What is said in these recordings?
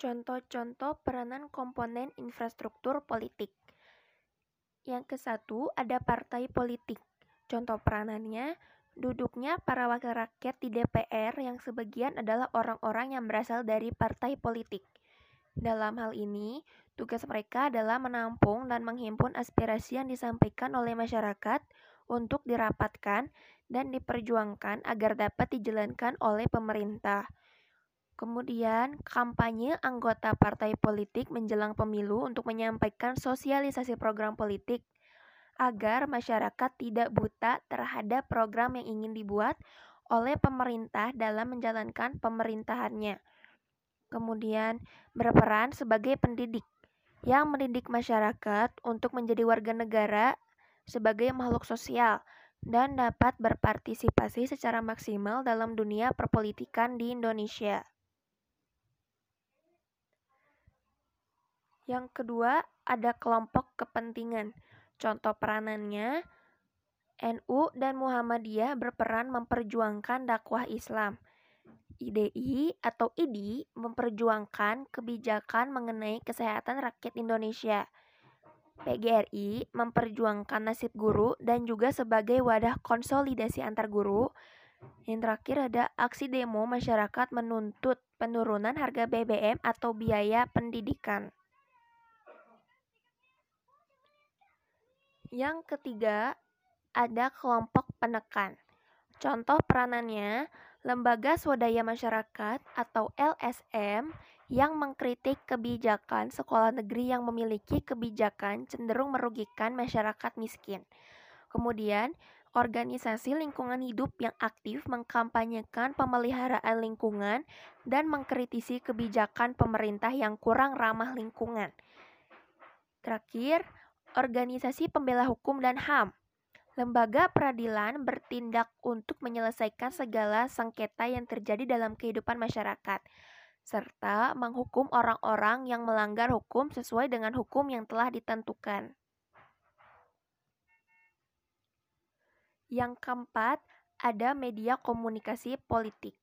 Contoh-contoh peranan komponen infrastruktur politik. Yang ke satu ada partai politik. Contoh peranannya, duduknya para wakil rakyat di DPR yang sebagian adalah orang-orang yang berasal dari partai politik. Dalam hal ini, tugas mereka adalah menampung dan menghimpun aspirasi yang disampaikan oleh masyarakat untuk dirapatkan dan diperjuangkan agar dapat dijalankan oleh pemerintah. Kemudian, kampanye anggota partai politik menjelang pemilu untuk menyampaikan sosialisasi program politik agar masyarakat tidak buta terhadap program yang ingin dibuat oleh pemerintah dalam menjalankan pemerintahannya. Kemudian, berperan sebagai pendidik yang mendidik masyarakat untuk menjadi warga negara sebagai makhluk sosial dan dapat berpartisipasi secara maksimal dalam dunia perpolitikan di Indonesia. Yang kedua, ada kelompok kepentingan. Contoh peranannya, NU dan Muhammadiyah berperan memperjuangkan dakwah Islam. IDI atau IDI memperjuangkan kebijakan mengenai kesehatan rakyat Indonesia. PGRI memperjuangkan nasib guru dan juga sebagai wadah konsolidasi antar guru. Yang terakhir ada aksi demo masyarakat menuntut penurunan harga BBM atau biaya pendidikan. Yang ketiga, ada kelompok penekan. Contoh peranannya, lembaga swadaya masyarakat atau LSM yang mengkritik kebijakan sekolah negeri yang memiliki kebijakan cenderung merugikan masyarakat miskin. Kemudian, organisasi lingkungan hidup yang aktif mengkampanyekan pemeliharaan lingkungan dan mengkritisi kebijakan pemerintah yang kurang ramah lingkungan. Terakhir, Organisasi Pembela Hukum dan HAM. Lembaga peradilan bertindak untuk menyelesaikan segala sengketa yang terjadi dalam kehidupan masyarakat, serta menghukum orang-orang yang melanggar hukum sesuai dengan hukum yang telah ditentukan. Yang keempat, ada media komunikasi politik.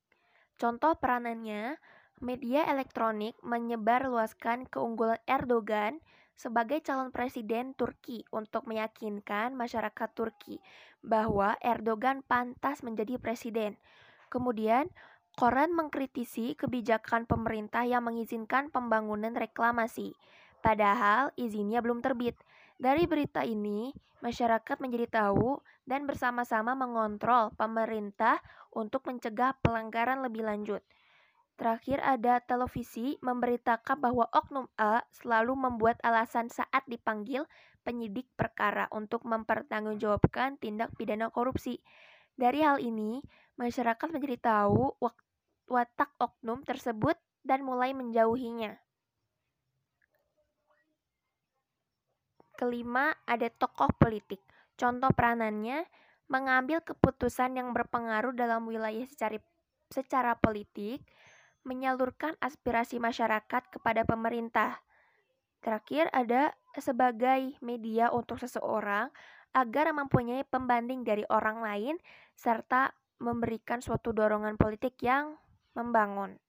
Contoh peranannya, media elektronik menyebarluaskan keunggulan Erdogan sebagai calon presiden Turki untuk meyakinkan masyarakat Turki bahwa Erdogan pantas menjadi presiden. Kemudian, koran mengkritisi kebijakan pemerintah yang mengizinkan pembangunan reklamasi, padahal izinnya belum terbit. Dari berita ini, masyarakat menjadi tahu dan bersama-sama mengontrol pemerintah untuk mencegah pelanggaran lebih lanjut. Terakhir ada televisi memberitakan bahwa Oknum A selalu membuat alasan saat dipanggil penyidik perkara untuk mempertanggungjawabkan tindak pidana korupsi. Dari hal ini, masyarakat menjadi tahu watak oknum tersebut dan mulai menjauhinya. Kelima, ada tokoh politik. Contoh peranannya mengambil keputusan yang berpengaruh dalam wilayah secara, secara politik, menyalurkan aspirasi masyarakat kepada pemerintah. Terakhir ada sebagai media untuk seseorang agar mempunyai pembanding dari orang lain serta memberikan suatu dorongan politik yang membangun.